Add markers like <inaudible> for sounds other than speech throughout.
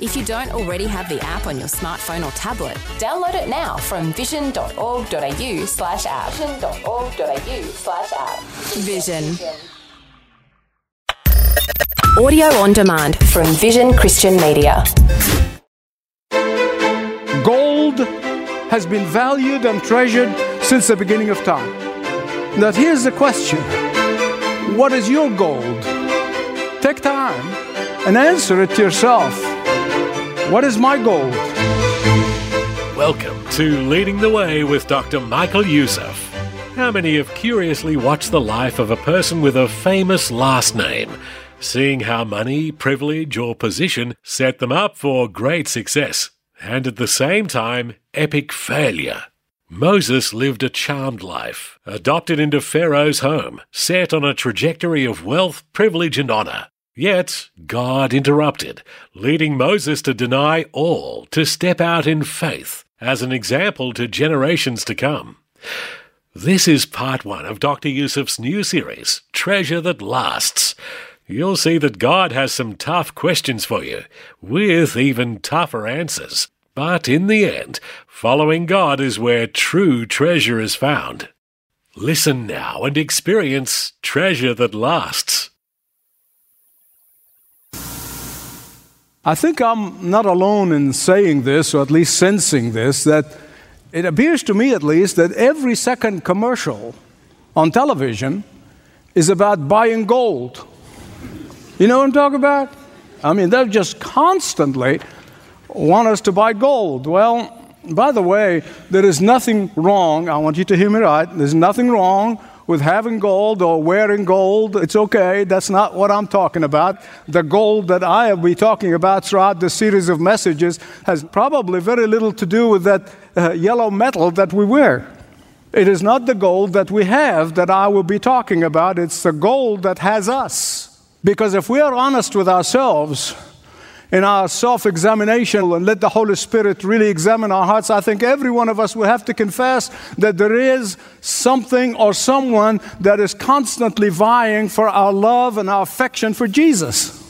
If you don't already have the app on your smartphone or tablet, download it now from vision.org.au slash app. Vision.org.au slash app. Vision. Audio on demand from Vision Christian Media. Gold has been valued and treasured since the beginning of time. Now, here's the question What is your gold? Take time and answer it yourself. What is my goal? Welcome to Leading the Way with Dr. Michael Youssef. How many have curiously watched the life of a person with a famous last name, seeing how money, privilege, or position set them up for great success, and at the same time, epic failure? Moses lived a charmed life, adopted into Pharaoh's home, set on a trajectory of wealth, privilege, and honor. Yet God interrupted, leading Moses to deny all, to step out in faith as an example to generations to come. This is part one of Dr. Youssef's new series, Treasure That Lasts. You'll see that God has some tough questions for you, with even tougher answers. But in the end, following God is where true treasure is found. Listen now and experience treasure that lasts. I think I'm not alone in saying this, or at least sensing this, that it appears to me at least that every second commercial on television is about buying gold. You know what I'm talking about? I mean, they just constantly want us to buy gold. Well, by the way, there is nothing wrong, I want you to hear me right, there's nothing wrong with having gold or wearing gold. It's okay. That's not what I'm talking about. The gold that I will be talking about throughout the series of messages has probably very little to do with that uh, yellow metal that we wear. It is not the gold that we have that I will be talking about, it's the gold that has us. Because if we are honest with ourselves, in our self examination and let the Holy Spirit really examine our hearts, I think every one of us will have to confess that there is something or someone that is constantly vying for our love and our affection for Jesus.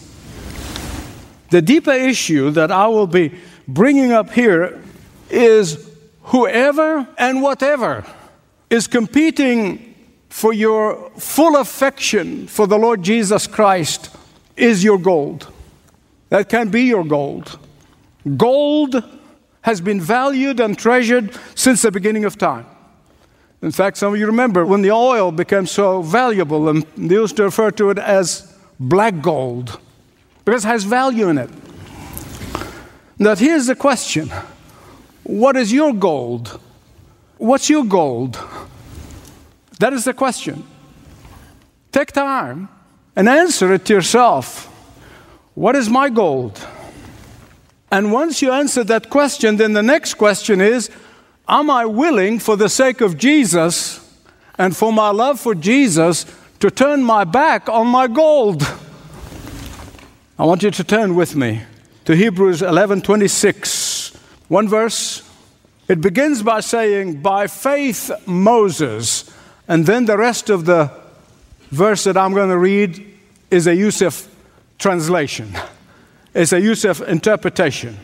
The deeper issue that I will be bringing up here is whoever and whatever is competing for your full affection for the Lord Jesus Christ is your gold. That can be your gold. Gold has been valued and treasured since the beginning of time. In fact, some of you remember when the oil became so valuable, and they used to refer to it as black gold because it has value in it. Now, here's the question What is your gold? What's your gold? That is the question. Take time and answer it to yourself. What is my gold? And once you answer that question, then the next question is Am I willing, for the sake of Jesus and for my love for Jesus, to turn my back on my gold? I want you to turn with me to Hebrews 11:26. One verse. It begins by saying, "By faith Moses," and then the rest of the verse that I'm going to read is a Youssef translation. It's a Youssef interpretation.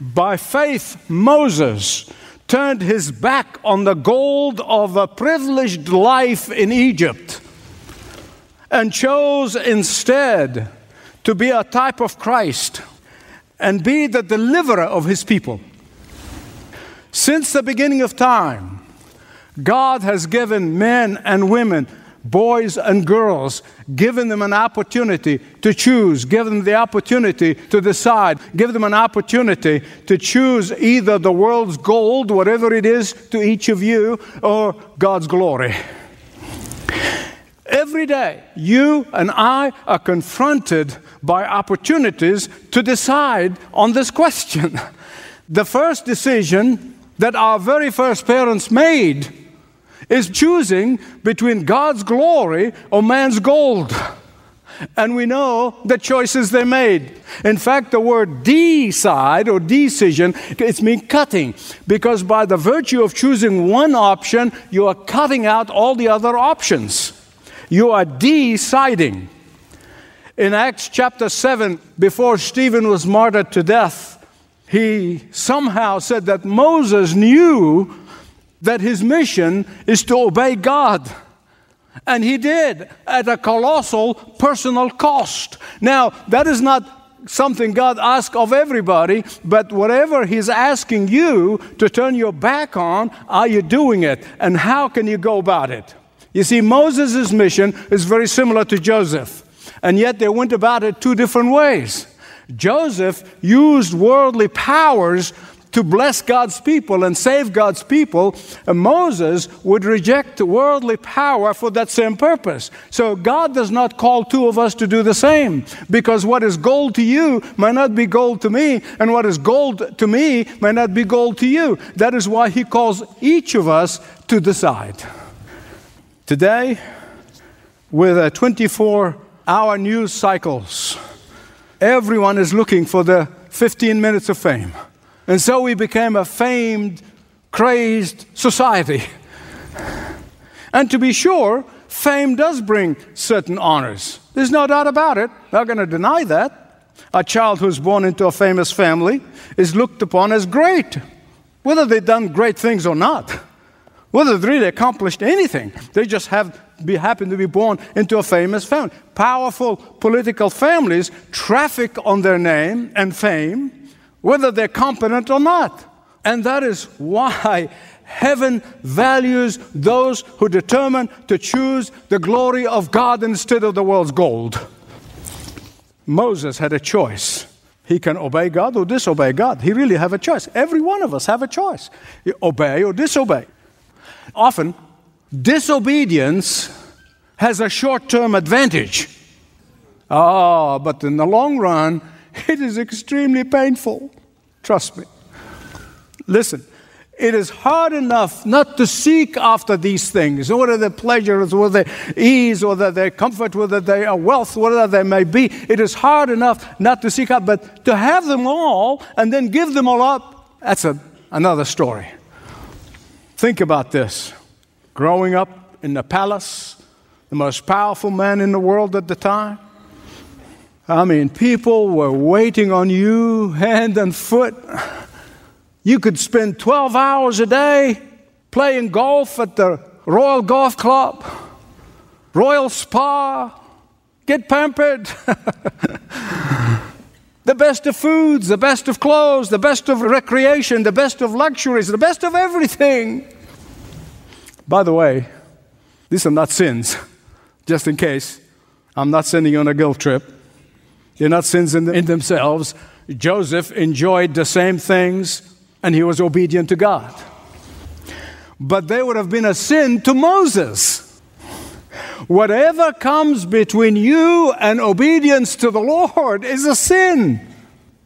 By faith, Moses turned his back on the gold of a privileged life in Egypt and chose instead to be a type of Christ and be the deliverer of his people. Since the beginning of time, God has given men and women boys and girls, giving them an opportunity to choose, give them the opportunity to decide, give them an opportunity to choose either the world's gold, whatever it is to each of you, or God's glory. Every day, you and I are confronted by opportunities to decide on this question. The first decision that our very first parents made is choosing between God's glory or man's gold. And we know the choices they made. In fact, the word decide or decision, it's mean cutting. Because by the virtue of choosing one option, you are cutting out all the other options. You are deciding. In Acts chapter 7, before Stephen was martyred to death, he somehow said that Moses knew that his mission is to obey God. And he did at a colossal personal cost. Now, that is not something God asks of everybody, but whatever He's asking you to turn your back on, are you doing it? And how can you go about it? You see, Moses' mission is very similar to Joseph, and yet they went about it two different ways. Joseph used worldly powers to bless God's people and save God's people, uh, Moses would reject worldly power for that same purpose. So God does not call two of us to do the same because what is gold to you might not be gold to me, and what is gold to me might not be gold to you. That is why He calls each of us to decide. Today, with a 24 hour news cycles, everyone is looking for the 15 minutes of fame. And so we became a famed, crazed society. And to be sure, fame does bring certain honors. There's no doubt about it. Not going to deny that. A child who's born into a famous family is looked upon as great, whether they've done great things or not, whether they've really accomplished anything. They just have be, happen to be born into a famous family. Powerful political families traffic on their name and fame whether they're competent or not. And that is why heaven values those who determine to choose the glory of God instead of the world's gold. Moses had a choice. He can obey God or disobey God. He really have a choice. Every one of us have a choice. You obey or disobey. Often, disobedience has a short-term advantage. Ah, oh, but in the long run, it is extremely painful. Trust me. Listen, it is hard enough not to seek after these things, whether they're pleasures, whether they're ease, whether they're comfort, whether they are wealth, whatever they may be. It is hard enough not to seek out, but to have them all and then give them all up, that's a, another story. Think about this. Growing up in the palace, the most powerful man in the world at the time, I mean, people were waiting on you hand and foot. You could spend 12 hours a day playing golf at the Royal Golf Club, Royal Spa, get pampered. <laughs> the best of foods, the best of clothes, the best of recreation, the best of luxuries, the best of everything. By the way, these are not sins, just in case. I'm not sending you on a guilt trip. They're not sins in, in themselves. Joseph enjoyed the same things and he was obedient to God. But they would have been a sin to Moses. Whatever comes between you and obedience to the Lord is a sin.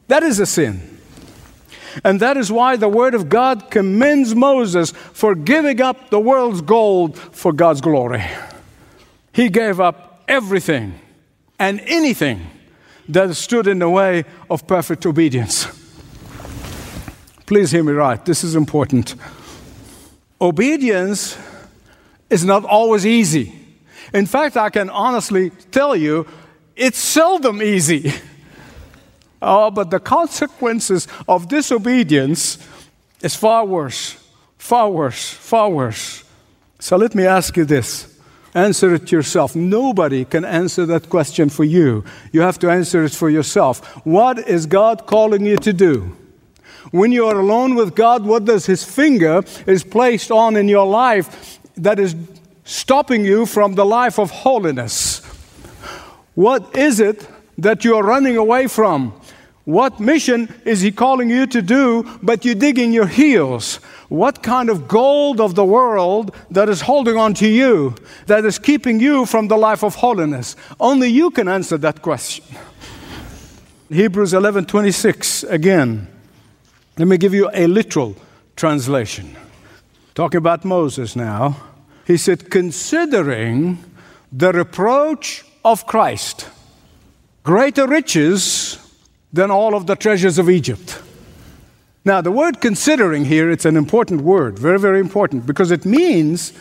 That is a sin. And that is why the Word of God commends Moses for giving up the world's gold for God's glory. He gave up everything and anything that stood in the way of perfect obedience. Please hear me right, this is important. Obedience is not always easy. In fact, I can honestly tell you, it's seldom easy. Oh, <laughs> but the consequences of disobedience is far worse, far worse, far worse. So let me ask you this Answer it yourself. Nobody can answer that question for you. You have to answer it for yourself. What is God calling you to do? When you are alone with God, what does His finger is placed on in your life that is stopping you from the life of holiness? What is it that you are running away from? What mission is He calling you to do, but you dig in your heels? What kind of gold of the world that is holding on to you, that is keeping you from the life of holiness? Only you can answer that question. Hebrews 11:26 again. Let me give you a literal translation. Talking about Moses now. He said, considering the reproach of Christ, greater riches than all of the treasures of Egypt. Now, the word considering here, it's an important word, very, very important, because it means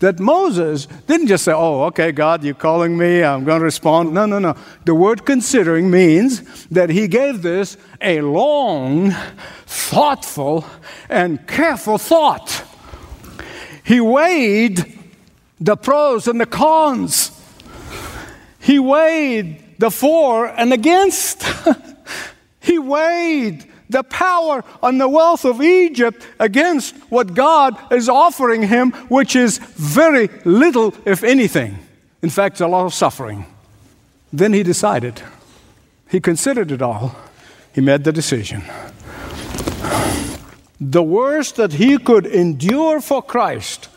that Moses didn't just say, Oh, okay, God, you're calling me, I'm going to respond. No, no, no. The word considering means that he gave this a long, thoughtful, and careful thought. He weighed the pros and the cons, he weighed the for and against. <laughs> he weighed the power and the wealth of Egypt against what God is offering him, which is very little, if anything. In fact, a lot of suffering. Then he decided. He considered it all. He made the decision. The worst that he could endure for Christ,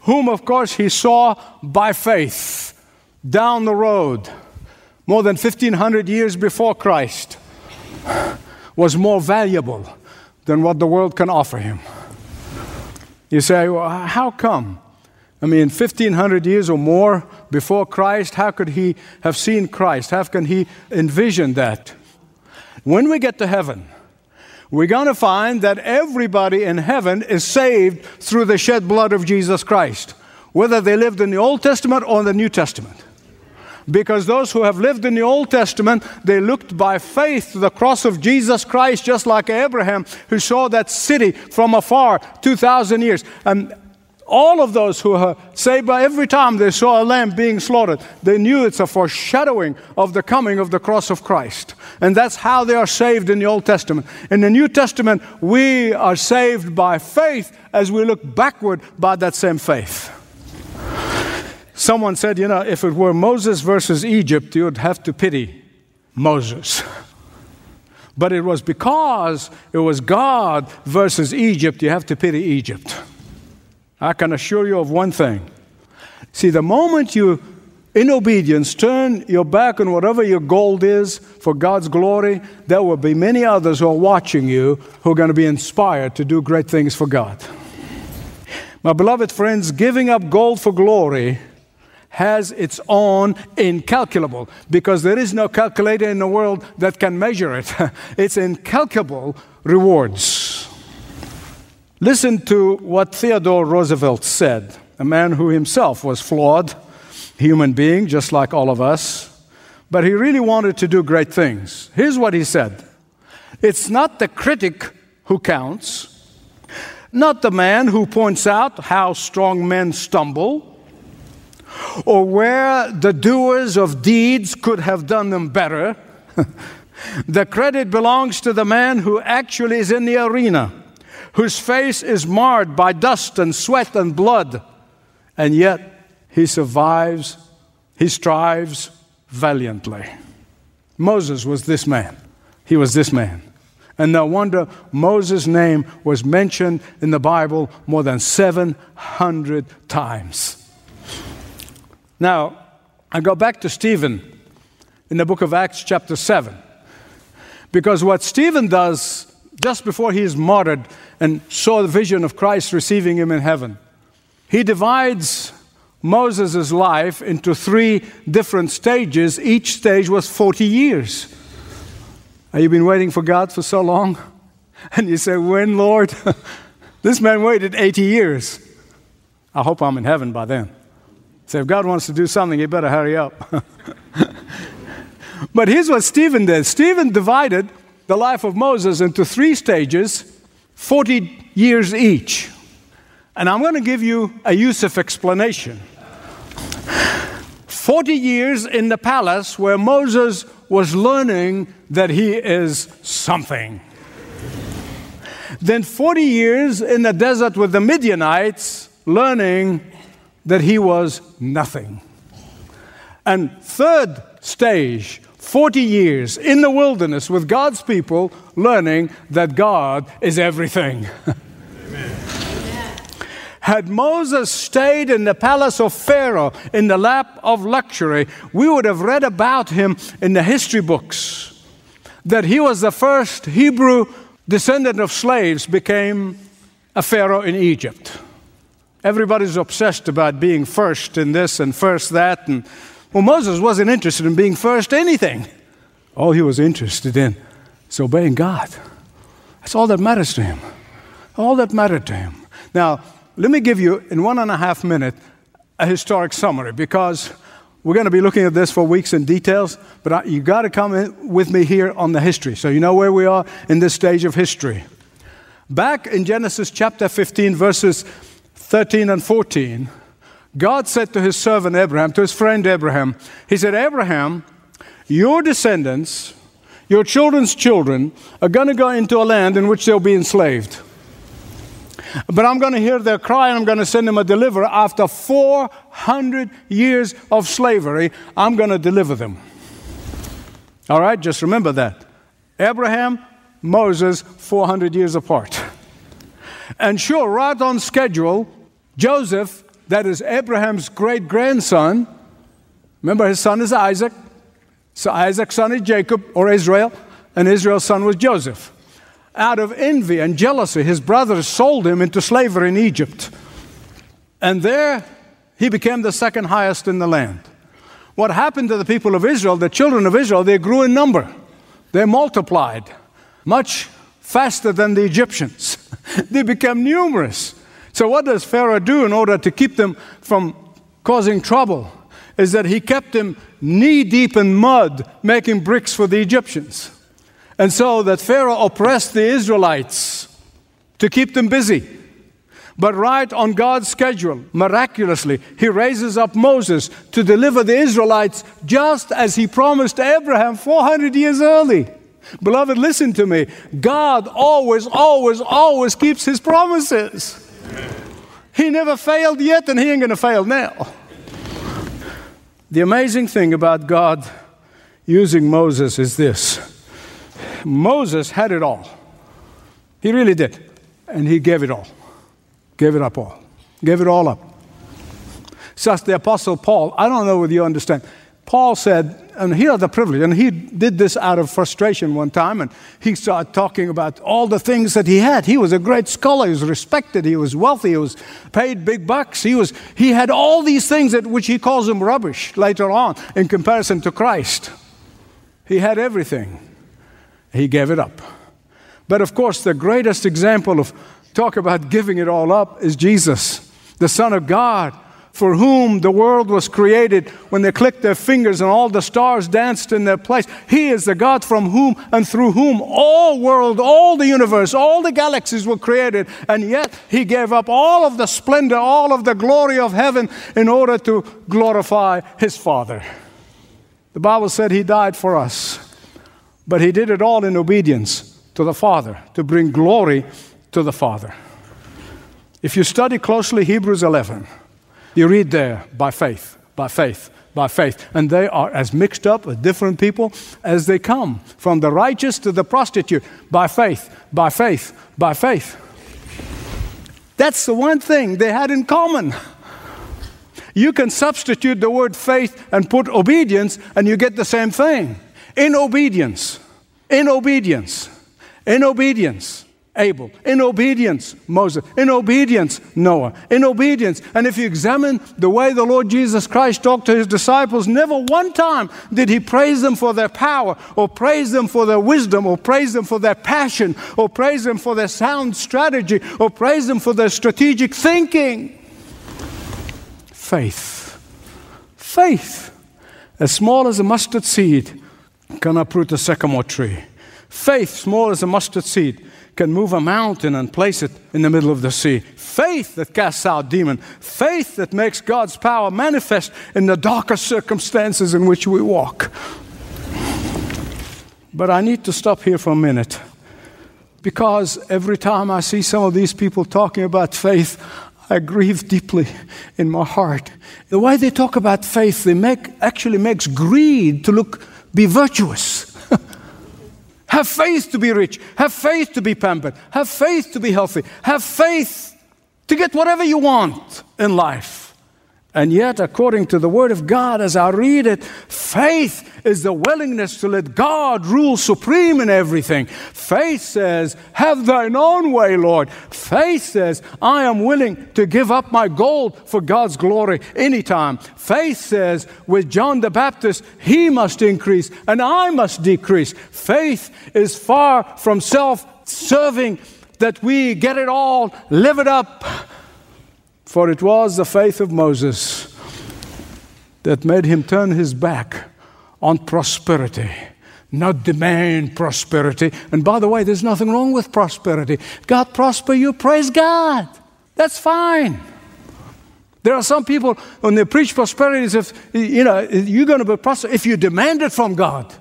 whom, of course, he saw by faith down the road, more than 1500 years before Christ was more valuable than what the world can offer him. You say, well, how come? I mean, 1500 years or more before Christ, how could he have seen Christ? How can he envision that? When we get to heaven, we're going to find that everybody in heaven is saved through the shed blood of Jesus Christ, whether they lived in the Old Testament or in the New Testament because those who have lived in the Old Testament, they looked by faith to the cross of Jesus Christ, just like Abraham, who saw that city from afar 2,000 years. And all of those who are saved by every time they saw a lamb being slaughtered, they knew it's a foreshadowing of the coming of the cross of Christ. And that's how they are saved in the Old Testament. In the New Testament, we are saved by faith as we look backward by that same faith. Someone said, you know, if it were Moses versus Egypt, you would have to pity Moses. <laughs> But it was because it was God versus Egypt, you have to pity Egypt. I can assure you of one thing. See, the moment you, in obedience, turn your back on whatever your goal is for God's glory, there will be many others who are watching you who are going to be inspired to do great things for God. My beloved friends, giving up gold for glory has its own incalculable, because there is no calculator in the world that can measure it. <laughs> it's incalculable rewards. Listen to what Theodore Roosevelt said, a man who himself was flawed, human being, just like all of us, but he really wanted to do great things. Here's what he said It's not the critic who counts, not the man who points out how strong men stumble or where the doers of deeds could have done them better. <laughs> the credit belongs to the man who actually is in the arena, whose face is marred by dust and sweat and blood, and yet he survives, he strives valiantly. Moses was this man. He was this man. And no wonder Moses' name was mentioned in the Bible more than 700 times. Now, I go back to Stephen in the book of Acts, chapter 7. Because what Stephen does just before he is martyred and saw the vision of Christ receiving him in heaven, he divides Moses' life into three different stages. Each stage was 40 years. Have you been waiting for God for so long? <laughs> And you say, When, Lord? <laughs> this man waited 80 years. I hope I'm in heaven by then. So if God wants to do something, he better hurry up. <laughs> but here's what Stephen did Stephen divided the life of Moses into three stages, 40 years each. And I'm going to give you a Youssef explanation. 40 years in the palace where Moses was learning that he is something. Then 40 years in the desert with the Midianites, learning that he was nothing. And third stage, 40 years in the wilderness with God's people, learning that God is everything. <laughs> Had Moses stayed in the palace of Pharaoh in the lap of luxury, we would have read about him in the history books that he was the first Hebrew descendant of slaves became a pharaoh in Egypt. Everybody's obsessed about being first in this and first that. And well, Moses wasn't interested in being first anything. All he was interested in is obeying God. That's all that matters to him. All that mattered to him. Now, let me give you, in one and a half minutes, a historic summary because we're going to be looking at this for weeks in details, but you got to come with me here on the history so you know where we are in this stage of history. Back in Genesis chapter 15, verses 13 and 14, God said to his servant Abraham, to his friend Abraham, He said, Abraham, your descendants, your children's children, are going to go into a land in which they'll be enslaved. But I'm going to hear their cry and I'm going to send them a deliverer. After 400 years of slavery, I'm going to deliver them. All right, just remember that. Abraham, Moses, 400 years apart. And sure, right on schedule, Joseph, that is Abraham's great grandson, remember his son is Isaac. So Isaac's son is Jacob or Israel, and Israel's son was Joseph out of envy and jealousy, his brothers sold him into slavery in Egypt. And there he became the second highest in the land. What happened to the people of Israel, the children of Israel, they grew in number. They multiplied much faster than the Egyptians. <laughs> they became numerous. So, what does Pharaoh do in order to keep them from causing trouble? Is that he kept them knee deep in mud making bricks for the Egyptians. And so that Pharaoh oppressed the Israelites to keep them busy. But right on God's schedule, miraculously, he raises up Moses to deliver the Israelites just as he promised Abraham 400 years early. Beloved, listen to me. God always, always, always keeps his promises. He never failed yet, and he ain't going to fail now. The amazing thing about God using Moses is this Moses had it all. He really did. And he gave it all. Gave it up all. Gave it all up. Such the Apostle Paul, I don't know whether you understand. Paul said, and he had the privilege, and he did this out of frustration one time, and he started talking about all the things that he had. He was a great scholar, he was respected, he was wealthy, he was paid big bucks. He, was, he had all these things that, which he calls them rubbish later on in comparison to Christ. He had everything. He gave it up. But of course, the greatest example of talk about giving it all up is Jesus, the Son of God, for whom the world was created when they clicked their fingers and all the stars danced in their place. He is the God from whom and through whom all world, all the universe, all the galaxies were created. And yet he gave up all of the splendor, all of the glory of heaven in order to glorify his Father. The Bible said he died for us. But he did it all in obedience to the Father, to bring glory to the Father. If you study closely Hebrews 11, you read there by faith, by faith, by faith. And they are as mixed up with different people as they come, from the righteous to the prostitute, by faith, by faith, by faith. That's the one thing they had in common. You can substitute the word faith and put obedience, and you get the same thing. In obedience, in obedience, in obedience, Abel, in obedience, Moses, in obedience, Noah, in obedience. And if you examine the way the Lord Jesus Christ talked to his disciples, never one time did he praise them for their power, or praise them for their wisdom, or praise them for their passion, or praise them for their sound strategy, or praise them for their strategic thinking. Faith. Faith. As small as a mustard seed can uproot a sycamore tree. Faith, small as a mustard seed, can move a mountain and place it in the middle of the sea. Faith that casts out demon. Faith that makes God's power manifest in the darker circumstances in which we walk. But I need to stop here for a minute because every time I see some of these people talking about faith, I grieve deeply in my heart. The way they talk about faith, they make actually makes greed to look be virtuous. Have faith to be rich. Have faith to be pampered. Have faith to be healthy. Have faith to get whatever you want in life. And yet, according to the Word of God, as I read it, faith is the willingness to let God rule supreme in everything. Faith says, Have thine own way, Lord. Faith says, I am willing to give up my gold for God's glory anytime. Faith says, with John the Baptist, he must increase and I must decrease. Faith is far from self serving that we get it all, live it up for it was the faith of Moses that made him turn his back on prosperity, not demand prosperity. And by the way, there's nothing wrong with prosperity. God prosper you, praise God. That's fine. There are some people when they preach prosperity, as if you know you're going to be prosperous if you demand it from God.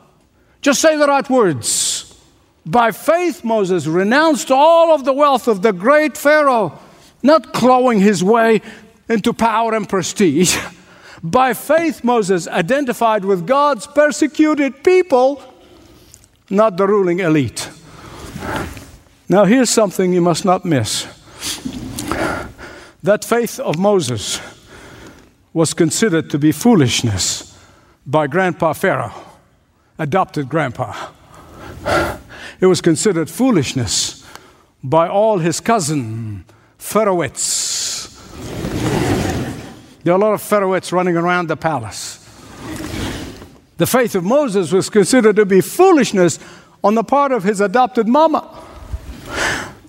Just say the right words. By faith, Moses renounced all of the wealth of the great Pharaoh not clawing his way into power and prestige. <laughs> By faith, Moses identified with God's persecuted people, not the ruling elite. Now, here's something you must not miss that faith of Moses was considered to be foolishness by Grandpa Pharaoh, adopted grandpa. It was considered foolishness by all his cousins Pharaohs. There are a lot of Pharaohs running around the palace. The faith of Moses was considered to be foolishness on the part of his adopted mama.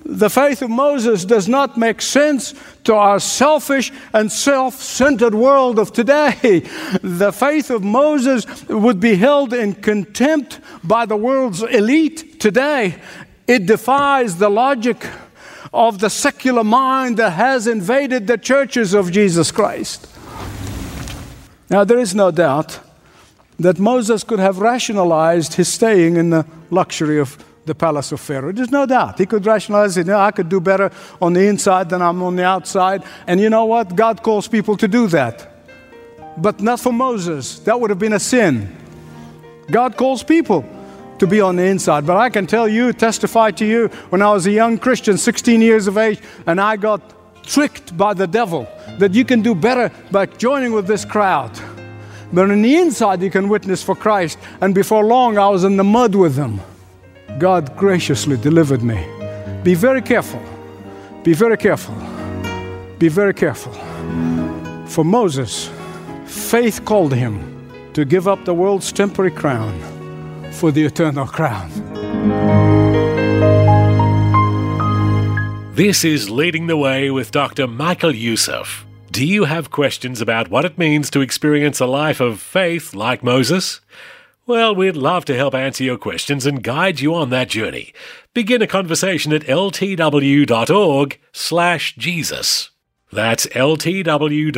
The faith of Moses does not make sense to our selfish and self centered world of today. The faith of Moses would be held in contempt by the world's elite today. It defies the logic of the secular mind that has invaded the churches of Jesus Christ. Now, there is no doubt that Moses could have rationalized his staying in the luxury of the palace of Pharaoh. There's no doubt. He could rationalize it. You know, I could do better on the inside than I'm on the outside. And you know what? God calls people to do that. But not for Moses. That would have been a sin. God calls people to be on the inside. But I can tell you, testify to you, when I was a young Christian, 16 years of age, and I got tricked by the devil that you can do better by joining with this crowd. But on the inside, you can witness for Christ. And before long, I was in the mud with them. God graciously delivered me. Be very careful. Be very careful. Be very careful. For Moses, faith called him to give up the world's temporary crown for the eternal crown. This is Leading the Way with Dr. Michael Youssef. Do you have questions about what it means to experience a life of faith like Moses? Well, we'd love to help answer your questions and guide you on that journey. Begin a conversation at ltw.org slash Jesus. That's ltw.org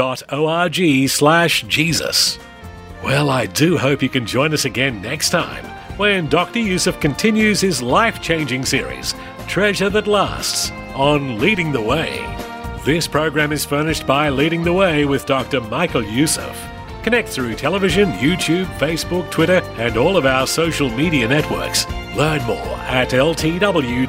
slash Jesus. Well, I do hope you can join us again next time when Dr. Youssef continues his life changing series, Treasure That Lasts, on Leading the Way. This program is furnished by Leading the Way with Dr. Michael Youssef. Connect through television, YouTube, Facebook, Twitter, and all of our social media networks. Learn more at ltw.org.